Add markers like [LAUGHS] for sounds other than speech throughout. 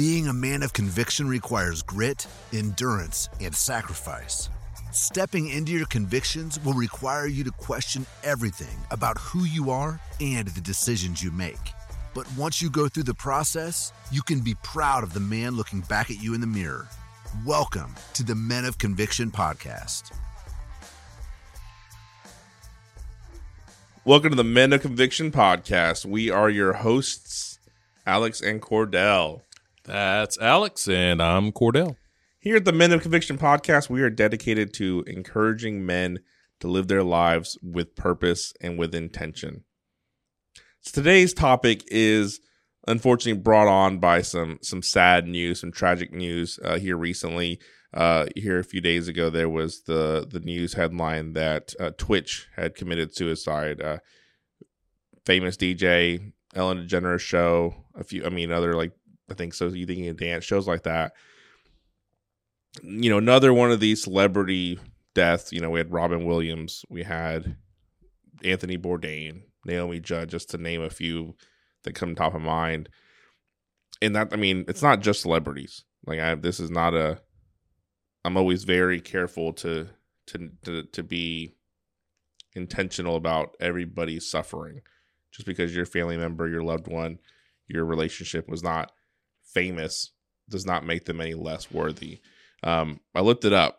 Being a man of conviction requires grit, endurance, and sacrifice. Stepping into your convictions will require you to question everything about who you are and the decisions you make. But once you go through the process, you can be proud of the man looking back at you in the mirror. Welcome to the Men of Conviction podcast. Welcome to the Men of Conviction podcast. We are your hosts, Alex and Kordell. That's Alex, and I'm Kordell. Here at the Men of Conviction podcast, we are dedicated to encouraging men to live their lives with purpose and with intention. So today's topic is unfortunately brought on by some some sad news, some tragic news uh, here recently. Uh, here a few days ago, there was the the news headline that uh, Twitch had committed suicide. Uh, famous DJ Ellen DeGeneres show, a few, I mean, other like I think so. You thinking of dance shows like that? You know, another one of these celebrity deaths. You know, we had Robin Williams, we had Anthony Bourdain, Naomi Judd, just to name a few that come top of mind. And that, I mean, it's not just celebrities. Like, I this is not a. I'm always very careful to to to, to be intentional about everybody's suffering. Just because your family member, your loved one, your relationship was not famous does not make them any less worthy. Um, I looked it up.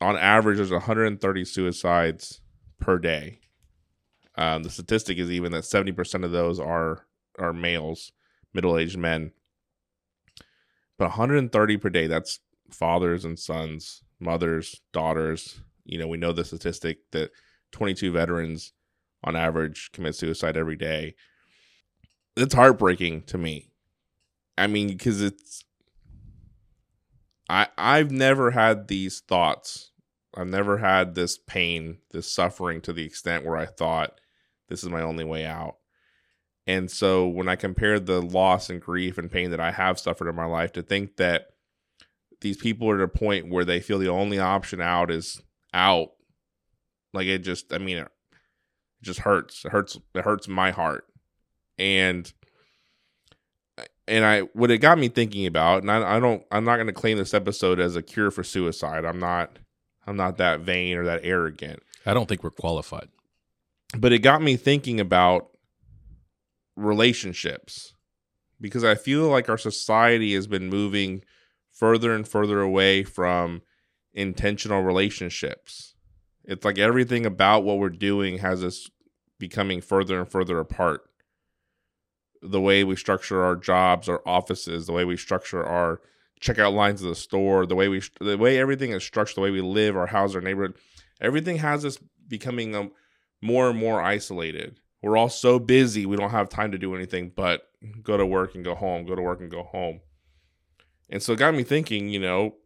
On average, there's 130 suicides per day. Um, the statistic is even that 70% of those are are males, middle aged men. But 130 per day, that's fathers and sons, mothers, daughters. You know, we know the statistic that 22 veterans on average commit suicide every day. It's heartbreaking to me I mean, because it's I I've never had these thoughts. I've never had this pain, this suffering to the extent where I thought this is my only way out. And so when I compared the loss and grief and pain that I have suffered in my life to think that these people are at a point where they feel the only option out is out, like it just I mean it just hurts. It hurts it hurts my heart. And and I what it got me thinking about, and I, I don't I'm not going to claim this episode as a cure for suicide. I'm not I'm not that vain or that arrogant. I don't think we're qualified. But it got me thinking about relationships because I feel like our society has been moving further and further away from intentional relationships. It's like everything about what we're doing has us becoming further and further apart the way we structure our jobs, our offices, the way we structure our checkout lines of the store, the way we the way everything is structured, the way we live, our house, our neighborhood, everything has us becoming um, more and more isolated. We're all so busy, we don't have time to do anything but go to work and go home, go to work and go home. And so it got me thinking, you know,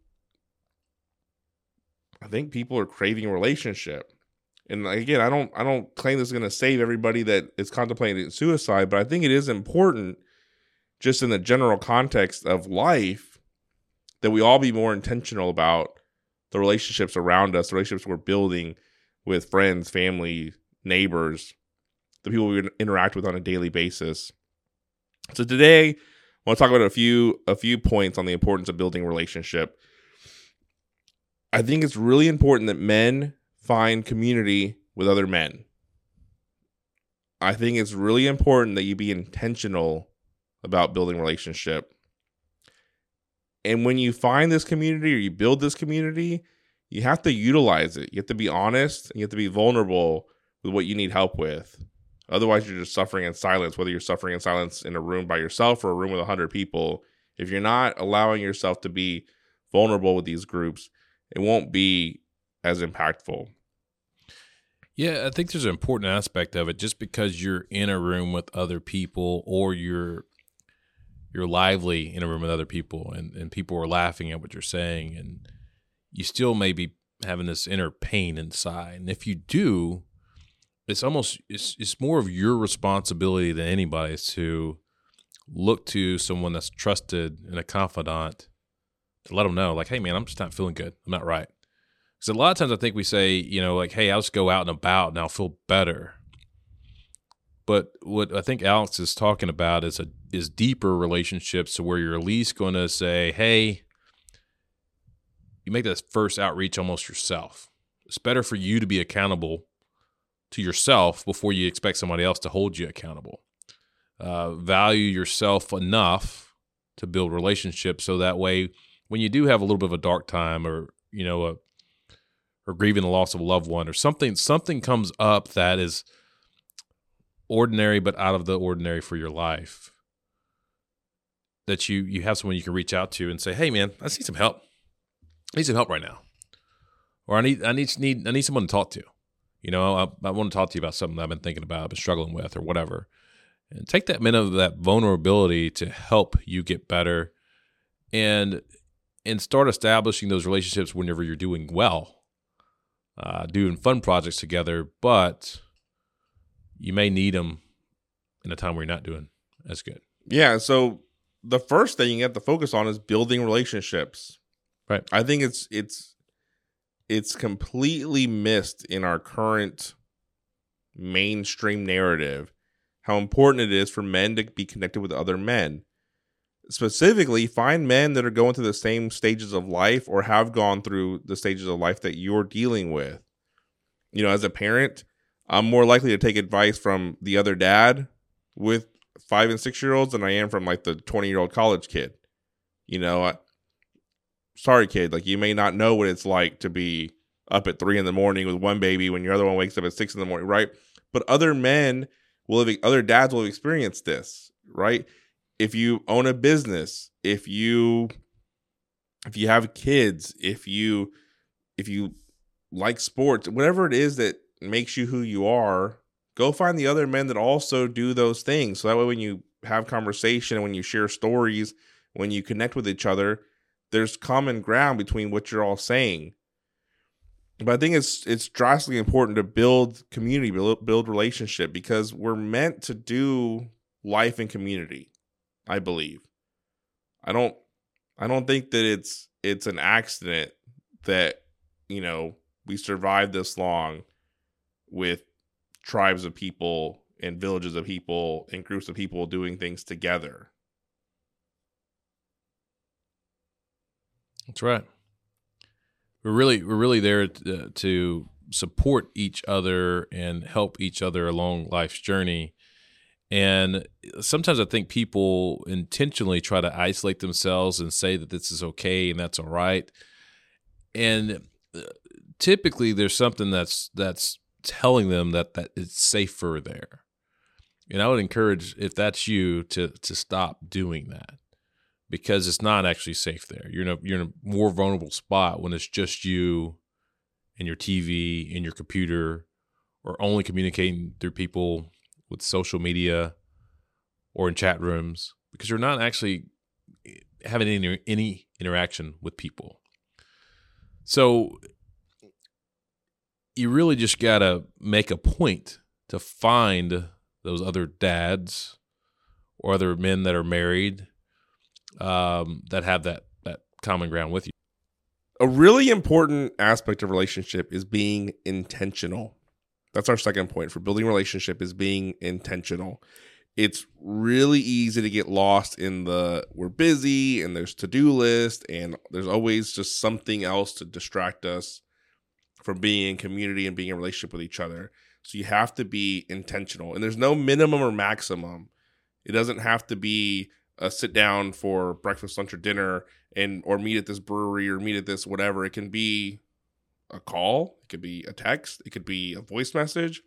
I think people are craving relationship and again, I don't I don't claim this is going to save everybody that is contemplating suicide, but I think it is important just in the general context of life that we all be more intentional about the relationships around us, the relationships we're building with friends, family, neighbors, the people we interact with on a daily basis. So today, I want to talk about a few a few points on the importance of building relationship. I think it's really important that men find community with other men. I think it's really important that you be intentional about building relationship. And when you find this community or you build this community, you have to utilize it. You have to be honest and you have to be vulnerable with what you need help with. Otherwise, you're just suffering in silence, whether you're suffering in silence in a room by yourself or a room with 100 people. If you're not allowing yourself to be vulnerable with these groups, it won't be as impactful. Yeah, I think there's an important aspect of it. Just because you're in a room with other people or you're you're lively in a room with other people and, and people are laughing at what you're saying and you still may be having this inner pain inside. And if you do, it's almost it's it's more of your responsibility than anybody's to look to someone that's trusted and a confidant to let them know, like, hey man, I'm just not feeling good. I'm not right. Because a lot of times I think we say, you know, like, hey, I'll just go out and about and I'll feel better. But what I think Alex is talking about is a is deeper relationships to where you're at least going to say, "Hey, you make that first outreach almost yourself." It's better for you to be accountable to yourself before you expect somebody else to hold you accountable. Uh, value yourself enough to build relationships so that way when you do have a little bit of a dark time or you know a or grieving the loss of a loved one or something something comes up that is ordinary but out of the ordinary for your life that you you have someone you can reach out to and say hey man i need some help. I need some help right now. Or i need i need need i need someone to talk to. You know i, I want to talk to you about something i've been thinking about i've been struggling with or whatever. And take that minute of that vulnerability to help you get better and and start establishing those relationships whenever you're doing well uh, doing fun projects together but you may need them in a time where you're not doing as good Yeah. So the first thing you have to focus on is building relationships. Right. I think it's it's it's completely missed in our current mainstream narrative how important it is for men to be connected with other men. Specifically, find men that are going through the same stages of life or have gone through the stages of life that you're dealing with. You know, as a parent, I'm more likely to take advice from the other dad with five and six year olds than I am from like the 20 year old college kid. You know, I, sorry, kid, like you may not know what it's like to be up at three in the morning with one baby when your other one wakes up at six in the morning, right? But other men will have, other dads will have experienced this, right? If you own a business, if you, if you have kids, if you, if you like sports, whatever it is that makes you who you are, go find the other men that also do those things. So that way, when you have conversation, when you share stories, when you connect with each other, there's common ground between what you're all saying. But I think it's it's drastically important to build community, build, build relationship because we're meant to do life in community. I believe. I don't I don't think that it's it's an accident that you know we survived this long with tribes of people and villages of people and groups of people doing things together. That's right. We're really we're really there to, uh, to support each other and help each other along life's journey. And sometimes I think people intentionally try to isolate themselves and say that this is okay and that's all right. And uh, typically there's something that's that's telling them that that it's safer there. And I would encourage if that's you to to stop doing that because it's not actually safe there. You're in a you're in a more vulnerable spot when it's just you and your TV and your computer or only communicating through people with social media or in chat rooms because you're not actually having any any interaction with people. So you really just got to make a point to find those other dads or other men that are married um, that have that that common ground with you. A really important aspect of relationship is being intentional. That's our second point for building relationship is being intentional. It's really easy to get lost in the we're busy and there's to-do list and there's always just something else to distract us from being in community and being in relationship with each other. So you have to be intentional. And there's no minimum or maximum. It doesn't have to be a sit down for breakfast, lunch, or dinner and or meet at this brewery or meet at this whatever. It can be a call, it could be a text, it could be a voice message,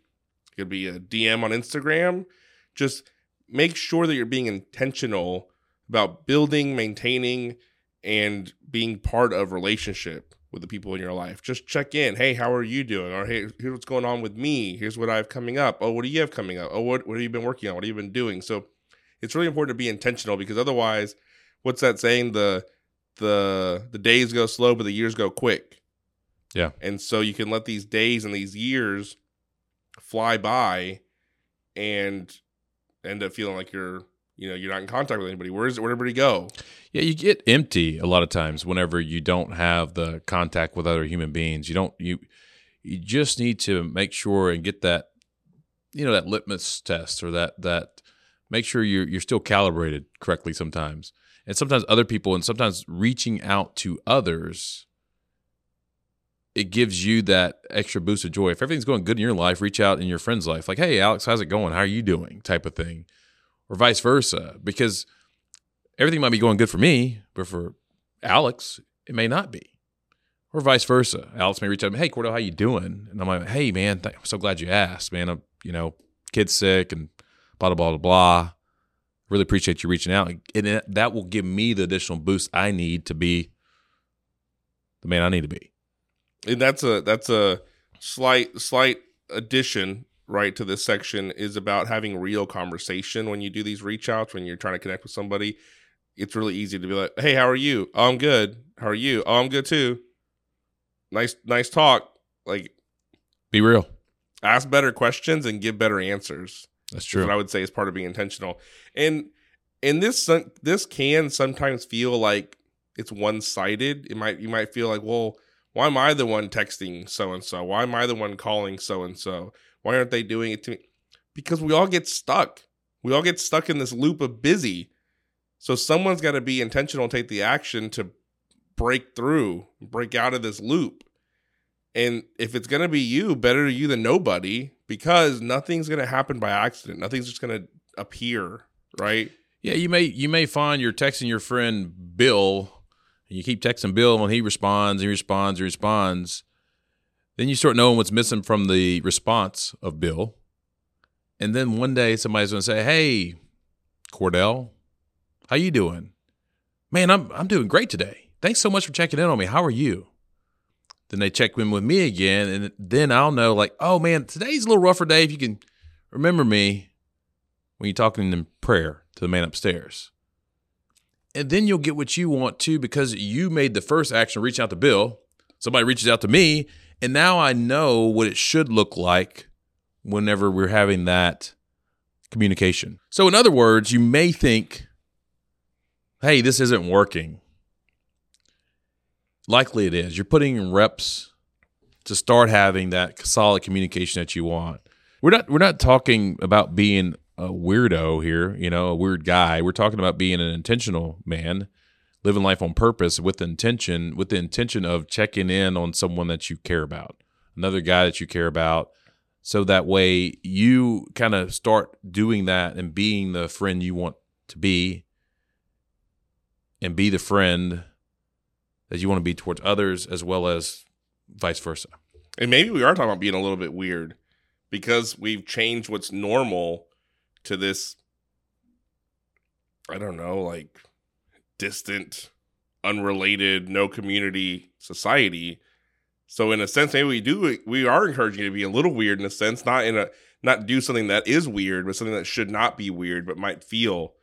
it could be a DM on Instagram. Just make sure that you're being intentional about building, maintaining, and being part of relationship with the people in your life. Just check in. Hey, how are you doing? Or hey, here's what's going on with me. Here's what I have coming up. Oh, what do you have coming up? Oh, what what have you been working on? What have you been doing? So it's really important to be intentional because otherwise, what's that saying? The the the days go slow, but the years go quick. Yeah. And so you can let these days and these years fly by and end up feeling like you're you know you're not in contact with anybody where's where'd everybody go Yeah, you get empty a lot of times whenever you don't have the contact with other human beings. You don't you you just need to make sure and get that you know that litmus test or that that make sure you're you're still calibrated correctly sometimes. And sometimes other people and sometimes reaching out to others it gives you that extra boost of joy. If everything's going good in your life, reach out in your friend's life. Like, hey, Alex, how's it going? How are you doing? Type of thing. Or vice versa. Because everything might be going good for me, but for Alex, it may not be. Or vice versa. Alex may reach out hey, Kordell, how you doing? And I'm like, hey, man, th- I'm so glad you asked, man. I'm, you know, kid's sick and blah, blah, blah, blah. Really appreciate you reaching out. And that will give me the additional boost I need to be the man I need to be and that's a that's a slight slight addition right to this section is about having real conversation when you do these reach outs when you're trying to connect with somebody. It's really easy to be like hey how are you? Oh, i'm good. How are you? Oh i'm good too. Nice nice talk. Like be real. ask better questions and give better answers. That's true. what i would say is part of being intentional. And and this this can sometimes feel like it's one-sided. It might you might feel like well why am I the one texting so and so? Why am I the one calling so and so? Why aren't they doing it to me? Because we all get stuck. We all get stuck in this loop of busy. So someone's got to be intentional, take the action to break through, break out of this loop. And if it's going to be you, better you than nobody because nothing's going to happen by accident. Nothing's just going to appear, right? Yeah, you may you may find you're texting your friend Bill and you keep texting Bill when he responds, he responds, he responds, then you start knowing what's missing from the response of Bill. And then one day somebody's going to say, "Hey, Kordell, how you doing? Man, I'm I'm doing great today. Thanks so much for checking in on me. How are you?" Then they check in with me again, and then I'll know, like, oh man, today's a little rougher day. If you can remember me when you're talking in prayer to the man upstairs and then you'll get what you want too because you made the first action reach out to Bill. Somebody reaches out to me, and now I know what it should look like whenever we're having that communication. So, in other words, you may think, hey, this isn't working. Likely it is. You're putting in reps to start having that solid communication that you want. We're not we're not talking about being a weirdo here, you know, a weird guy. We're talking about being an intentional man, living life on purpose with intention, with the intention of checking in on someone that you care about, another guy that you care about. So that way you kind of start doing that and being the friend you want to be and be the friend that you want to be towards others as well as vice versa. And maybe we are talking about being a little bit weird because we've changed what's normal to this I don't know, like distant, unrelated, no community society. So in a sense, maybe we do we are encouraging you to be a little weird in a sense, not in a not do something that is weird, but something that should not be weird, but might feel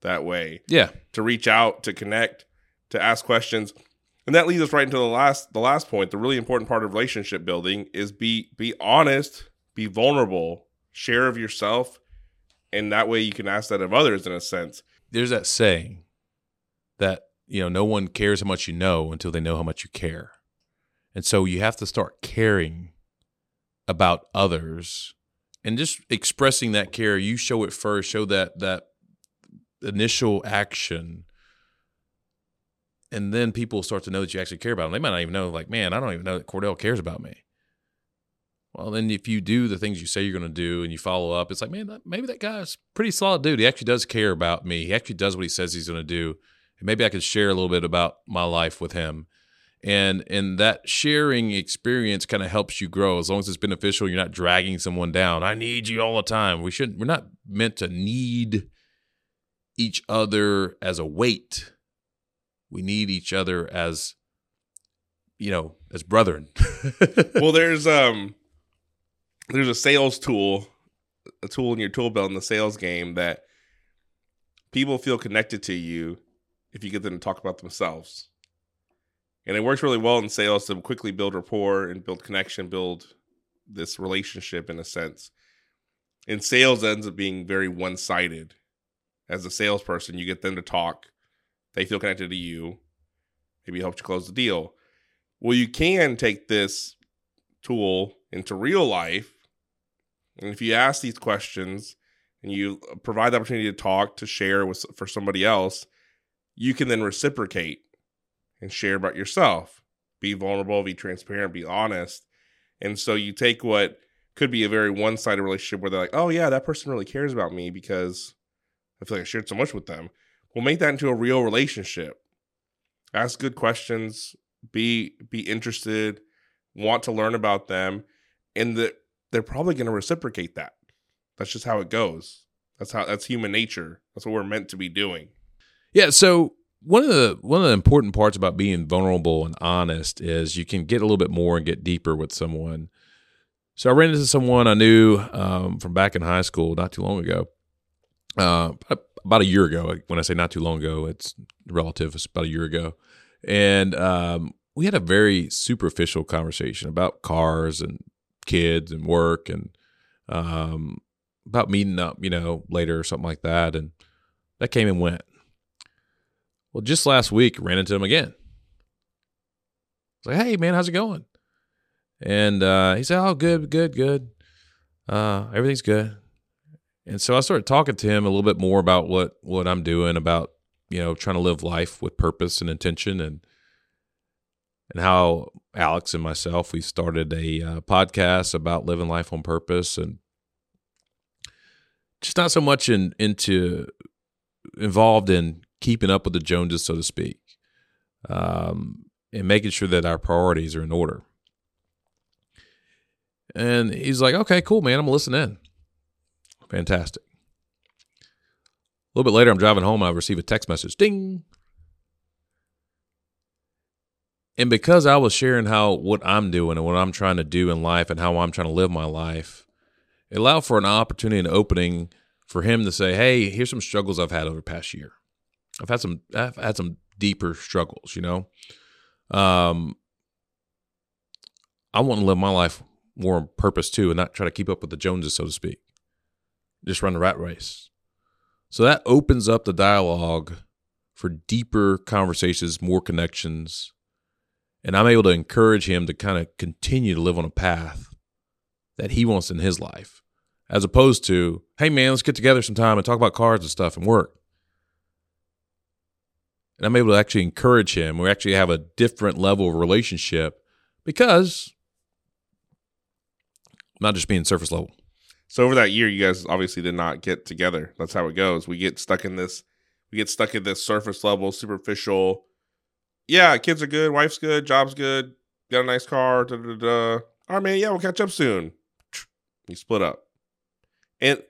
that way. Yeah. To reach out, to connect, to ask questions. And that leads us right into the last the last point. The really important part of relationship building is be be honest, be vulnerable, share of yourself, and that way you can ask that of others in a sense. There's that saying that you know no one cares how much you know until they know how much you care, and so you have to start caring about others and just expressing that care. You show it first, show that that initial action and then people start to know that you actually care about them. They might not even know, like, man, I don't even know that Kordell cares about me. Well, then if you do the things you say you're going to do and you follow up, it's like, man, that, maybe that guy's pretty solid dude. He actually does care about me. He actually does what he says he's going to do. And maybe I could share a little bit about my life with him. And and that sharing experience kind of helps you grow as long as it's beneficial. You're not dragging someone down. I need you all the time. We shouldn't. We're not meant to need each other as a weight. We need each other as you know as brethren. [LAUGHS] well, there's um there's a sales tool, a tool in your tool belt in the sales game that people feel connected to you if you get them to talk about themselves. And it works really well in sales to quickly build rapport and build connection, build this relationship in a sense. In sales ends up being very one sided. As a salesperson, you get them to talk, they feel connected to you, maybe helps you close the deal. Well, you can take this tool into real life and if you ask these questions and you provide the opportunity to talk, to share with for somebody else, you can then reciprocate and share about yourself. Be vulnerable, be transparent, be honest. And so you take what could be a very one-sided relationship where they're like, "Oh yeah, that person really cares about me because I feel like I shared so much with them." We'll make that into a real relationship. Ask good questions, be be interested, want to learn about them, and that they're probably going to reciprocate that. That's just how it goes. That's how that's human nature. That's what we're meant to be doing. Yeah, so one of the one of the important parts about being vulnerable and honest is you can get a little bit more and get deeper with someone. So I ran into someone I knew um, from back in high school not too long ago. Uh, about a year ago. When I say not too long ago, it's relative. It's about a year ago, and um, we had a very superficial conversation about cars and kids and work and um, about meeting up, you know, later or something like that. And that came and went. Well, just last week, ran into him again. I was like, hey, man, how's it going? And uh, he said, oh, good, good, good. Uh, everything's good. And so I started talking to him a little bit more about what what I'm doing, about you know trying to live life with purpose and intention, and and how Alex and myself we started a uh, podcast about living life on purpose, and just not so much in into involved in keeping up with the Joneses, so to speak, um, and making sure that our priorities are in order. And he's like, "Okay, cool, man. I'm gonna listen in." Fantastic. A little bit later, I'm driving home. I receive a text message. Ding. And because I was sharing how what I'm doing and what I'm trying to do in life and how I'm trying to live my life, it allowed for an opportunity and opening for him to say, "Hey, here's some struggles I've had over the past year. I've had some I've had some deeper struggles, you know. Um, I want to live my life more on purpose too, and not try to keep up with the Joneses, so to speak just run the rat race. So that opens up the dialogue for deeper conversations, more connections. And I'm able to encourage him to kind of continue to live on a path that he wants in his life, as opposed to, hey, man, let's get together sometime and talk about cars and stuff and work. And I'm able to actually encourage him. We actually have a different level of relationship because I'm not just being surface level. So over that year, you guys obviously did not get together. That's how it goes. We get stuck in this. We get stuck in this surface level, superficial. Yeah, kids are good, wife's good, job's good, got a nice car. Da, da, da. All right, man. Yeah, we'll catch up soon. You split up, and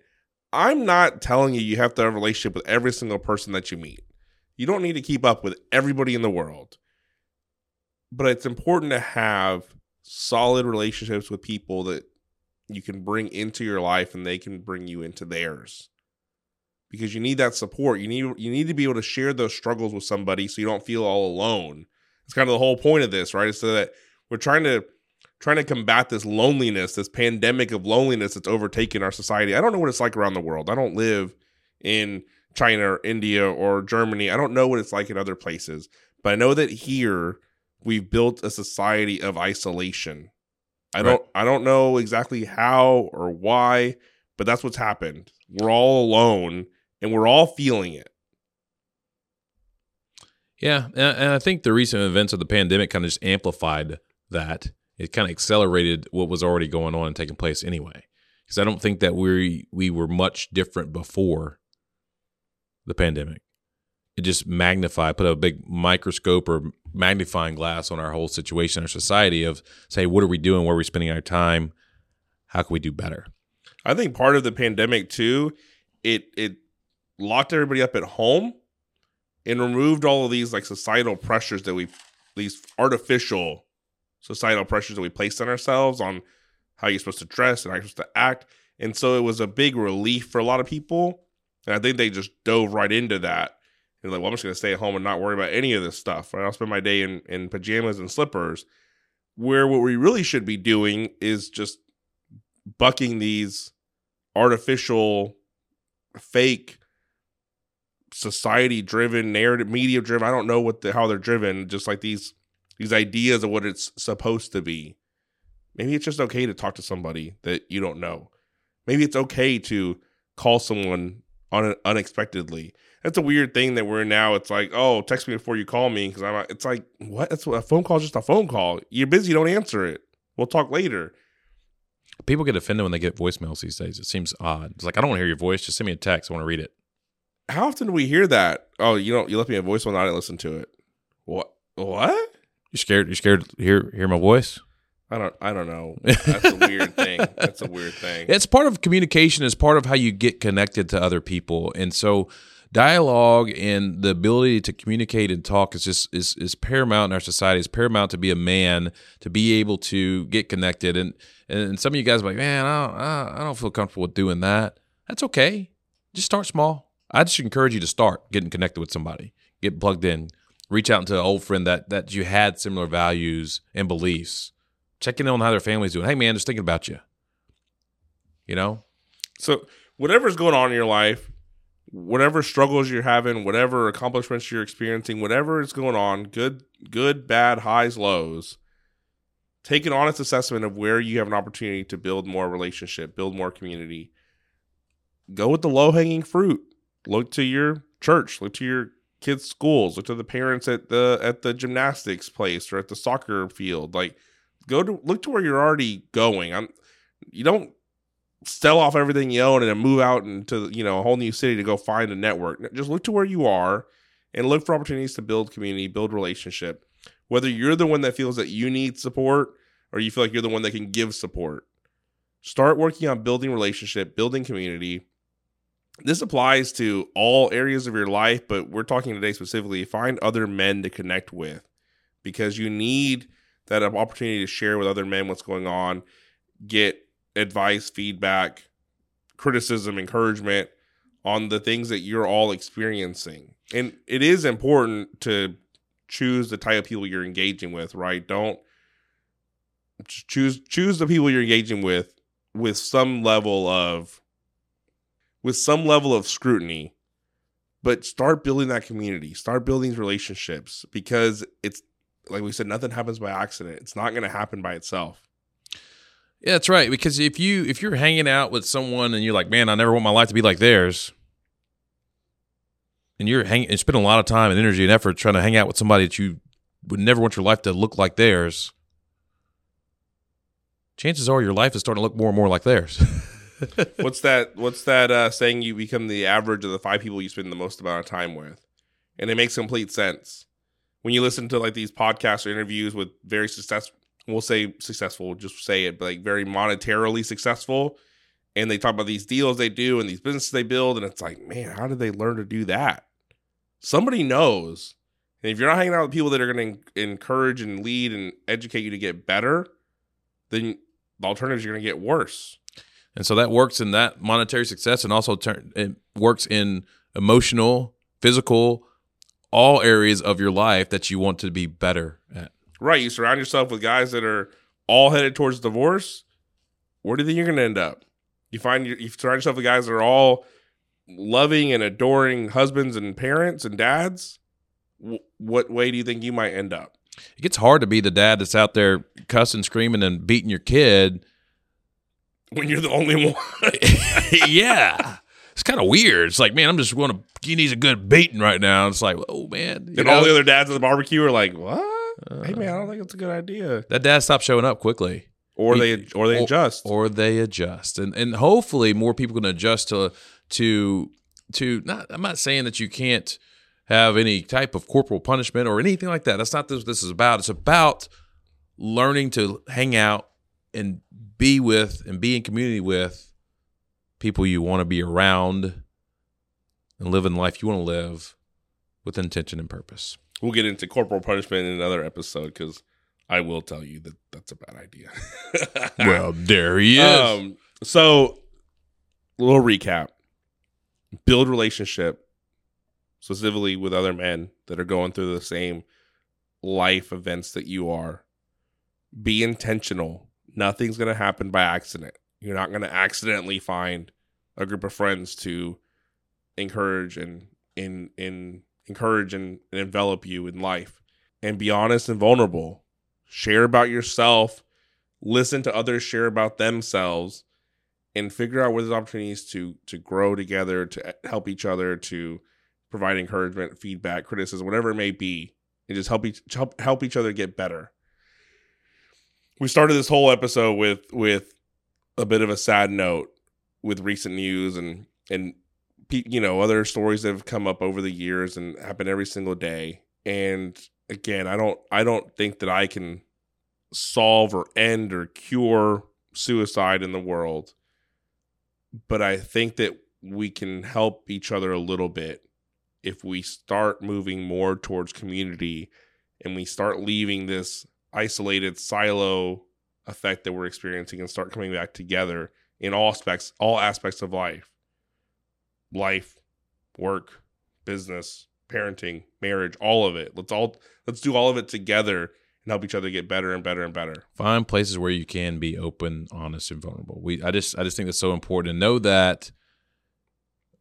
I'm not telling you you have to have a relationship with every single person that you meet. You don't need to keep up with everybody in the world, but it's important to have solid relationships with people that you can bring into your life and they can bring you into theirs because you need that support. You need you need to be able to share those struggles with somebody so you don't feel all alone. It's kind of the whole point of this right? So that we're trying to trying to combat this loneliness this pandemic of loneliness that's overtaken our society. I don't know what it's like around the world. I don't live in china or india or germany. I don't know what it's like in other places but i know that here we've built a society of isolation. I don't I don't know exactly how or why, but that's what's happened. We're all alone and we're all feeling it. Yeah, and I think the recent events of the pandemic kind of just amplified that. It kind of accelerated what was already going on and taking place anyway. Because I don't think that we we were much different before the pandemic it just magnified, put a big microscope or magnifying glass on our whole situation, our society of say, what are we doing? Where are we spending our time? How can we do better? I think part of the pandemic too, it it locked everybody up at home and removed all of these like societal pressures that we these artificial societal pressures that we placed on ourselves on how you're supposed to dress and how you're supposed to act. And so it was a big relief for a lot of people. And I think they just dove right into that and like, well, I'm just gonna stay at home and not worry about any of this stuff. Right? I'll spend my day in, in pajamas and slippers. Where what we really should be doing is just bucking these artificial, fake, society driven, narrative, media driven. I don't know what the how they're driven. Just like these these ideas of what it's supposed to be. Maybe it's just okay to talk to somebody that you don't know. Maybe it's okay to call someone un- unexpectedly. That's a weird thing that we're in now. It's like, oh, text me before you call me because I'm. It's like, what? That's what a phone call just a phone call. You're busy, don't answer it. We'll talk later. People get offended when they get voicemails these days. It seems odd. It's like I don't want to hear your voice. Just send me a text. I want to read it. How often do we hear that? Oh, you don't. You left me a voicemail. and I didn't listen to it. What? What? You scared? You scared to hear hear my voice? I don't. I don't know. That's a weird thing. That's a weird thing. [LAUGHS] It's part of communication. Is part of how you get connected to other people, and so dialogue and the ability to communicate and talk is just is is paramount in our society. It's paramount to be a man to be able to get connected. And and some of you guys are like, man, I don't, I don't feel comfortable with doing that. That's okay. Just start small. I just encourage you to start getting connected with somebody, get plugged in, reach out to an old friend that that you had similar values and beliefs. Check in on how their family's doing. Hey, man, just thinking about you. You know, So whatever's going on in your life, whatever struggles you're having, whatever accomplishments you're experiencing, whatever is going on, good, good, bad, highs, lows, take an honest assessment of where you have an opportunity to build more relationship, build more community. Go with the low hanging fruit. Look to your church, look to your kids' schools, look to the parents at the at the gymnastics place or at the soccer field. Like go to look to where you're already going. I'm you don't sell off everything you own and then move out into you know a whole new city to go find a network. Just look to where you are and look for opportunities to build community, build relationship. Whether you're the one that feels that you need support or you feel like you're the one that can give support. Start working on building relationship, building community. This applies to all areas of your life, but we're talking today specifically find other men to connect with because you need that opportunity to share with other men what's going on, get advice, feedback, criticism, encouragement on the things that you're all experiencing. And it is important to choose the type of people you're engaging with, right? Don't choose choose the people you're engaging with with some level of with some level of scrutiny. But start building that community, start building these relationships because it's like we said, nothing happens by accident. It's not going to happen by itself. Yeah, that's right. Because if you if you're hanging out with someone and you're like, man, I never want my life to be like theirs, and you're hanging and spending a lot of time and energy and effort trying to hang out with somebody that you would never want your life to look like theirs, chances are your life is starting to look more and more like theirs. [LAUGHS] [LAUGHS] what's that? What's that uh, saying? You become the average of the five people you spend the most amount of time with, and it makes complete sense when you listen to like these podcasts or interviews with very successful. We'll say successful, just say it, but like very monetarily successful, and they talk about these deals they do and these businesses they build, and it's like, man, how did they learn to do that? Somebody knows. And if you're not hanging out with people that are going to encourage and lead and educate you to get better, then the alternatives are going to get worse. And so that works in that monetary success and also turn it works in emotional, physical, all areas of your life that you want to be better at. Right. You surround yourself with guys that are all headed towards divorce. Where do you think you're going to end up? You find you, you surround yourself with guys that are all loving and adoring husbands and parents and dads. W- what way do you think you might end up? It gets hard to be the dad that's out there cussing, screaming, and beating your kid. When you're the only one. [LAUGHS] yeah. It's kind of weird. It's like, man, I'm just going to, he needs a good beating right now. It's like, oh, man. and know? all the other dads at the barbecue are like, what? Uh, hey, man, I don't think it's a good idea. that dad stopped showing up quickly. Or He- they or they adjust. or they adjust and and hopefully more people can adjust to to to not i'm not saying that you can't have any type of corporal punishment or anything like that that's not what this is about it's about learning to hang out and be with and be in community with people you want to be around and living the life you want to live with intention and purpose we'll get into corporal punishment in another episode because I will tell you that that's a bad idea. [LAUGHS] well there he is Um, so, a little recap: build relationship, specifically with other men that are going through the same life events that you are. Be intentional. Nothing's going to happen by accident. You're not going to accidentally find a group of friends to encourage and in in encourage and, and envelop you in life. And be honest and vulnerable. Share about yourself listen to others share about themselves and figure out where there's opportunities to to grow together, to help each other, to provide encouragement, feedback, criticism, whatever it may be, and just help each help help each other get better. We started this whole episode with with a bit of a sad note with recent news and and you know other stories that have come up over the years and happen every single day. And again, I don't I don't think that I can solve or end or cure suicide in the world, but I think that we can help each other a little bit if we start moving more towards community and we start leaving this isolated silo effect that we're experiencing and start coming back together in all aspects all aspects of life life work business parenting marriage all of it let's all let's do all of it together and help each other get better and better and better find places where you can be open honest and vulnerable we i just i just think that's so important and know that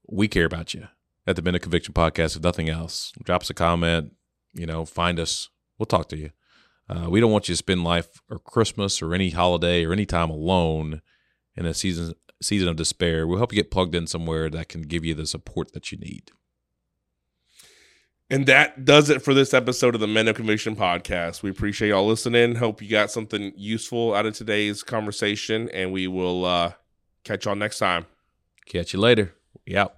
we care about you at the Men of Conviction podcast. If nothing else, drop us a comment. You know, find us. We'll talk to you. Uh, we don't want you to spend life or Christmas or any holiday or any time alone in a season season of despair. We'll help you get plugged in somewhere that can give you the support that you need. And that does it for this episode of the Men of Conviction podcast. We appreciate y'all listening. Hope you got something useful out of today's conversation, and we will uh, catch y'all next time. Catch you later. Out.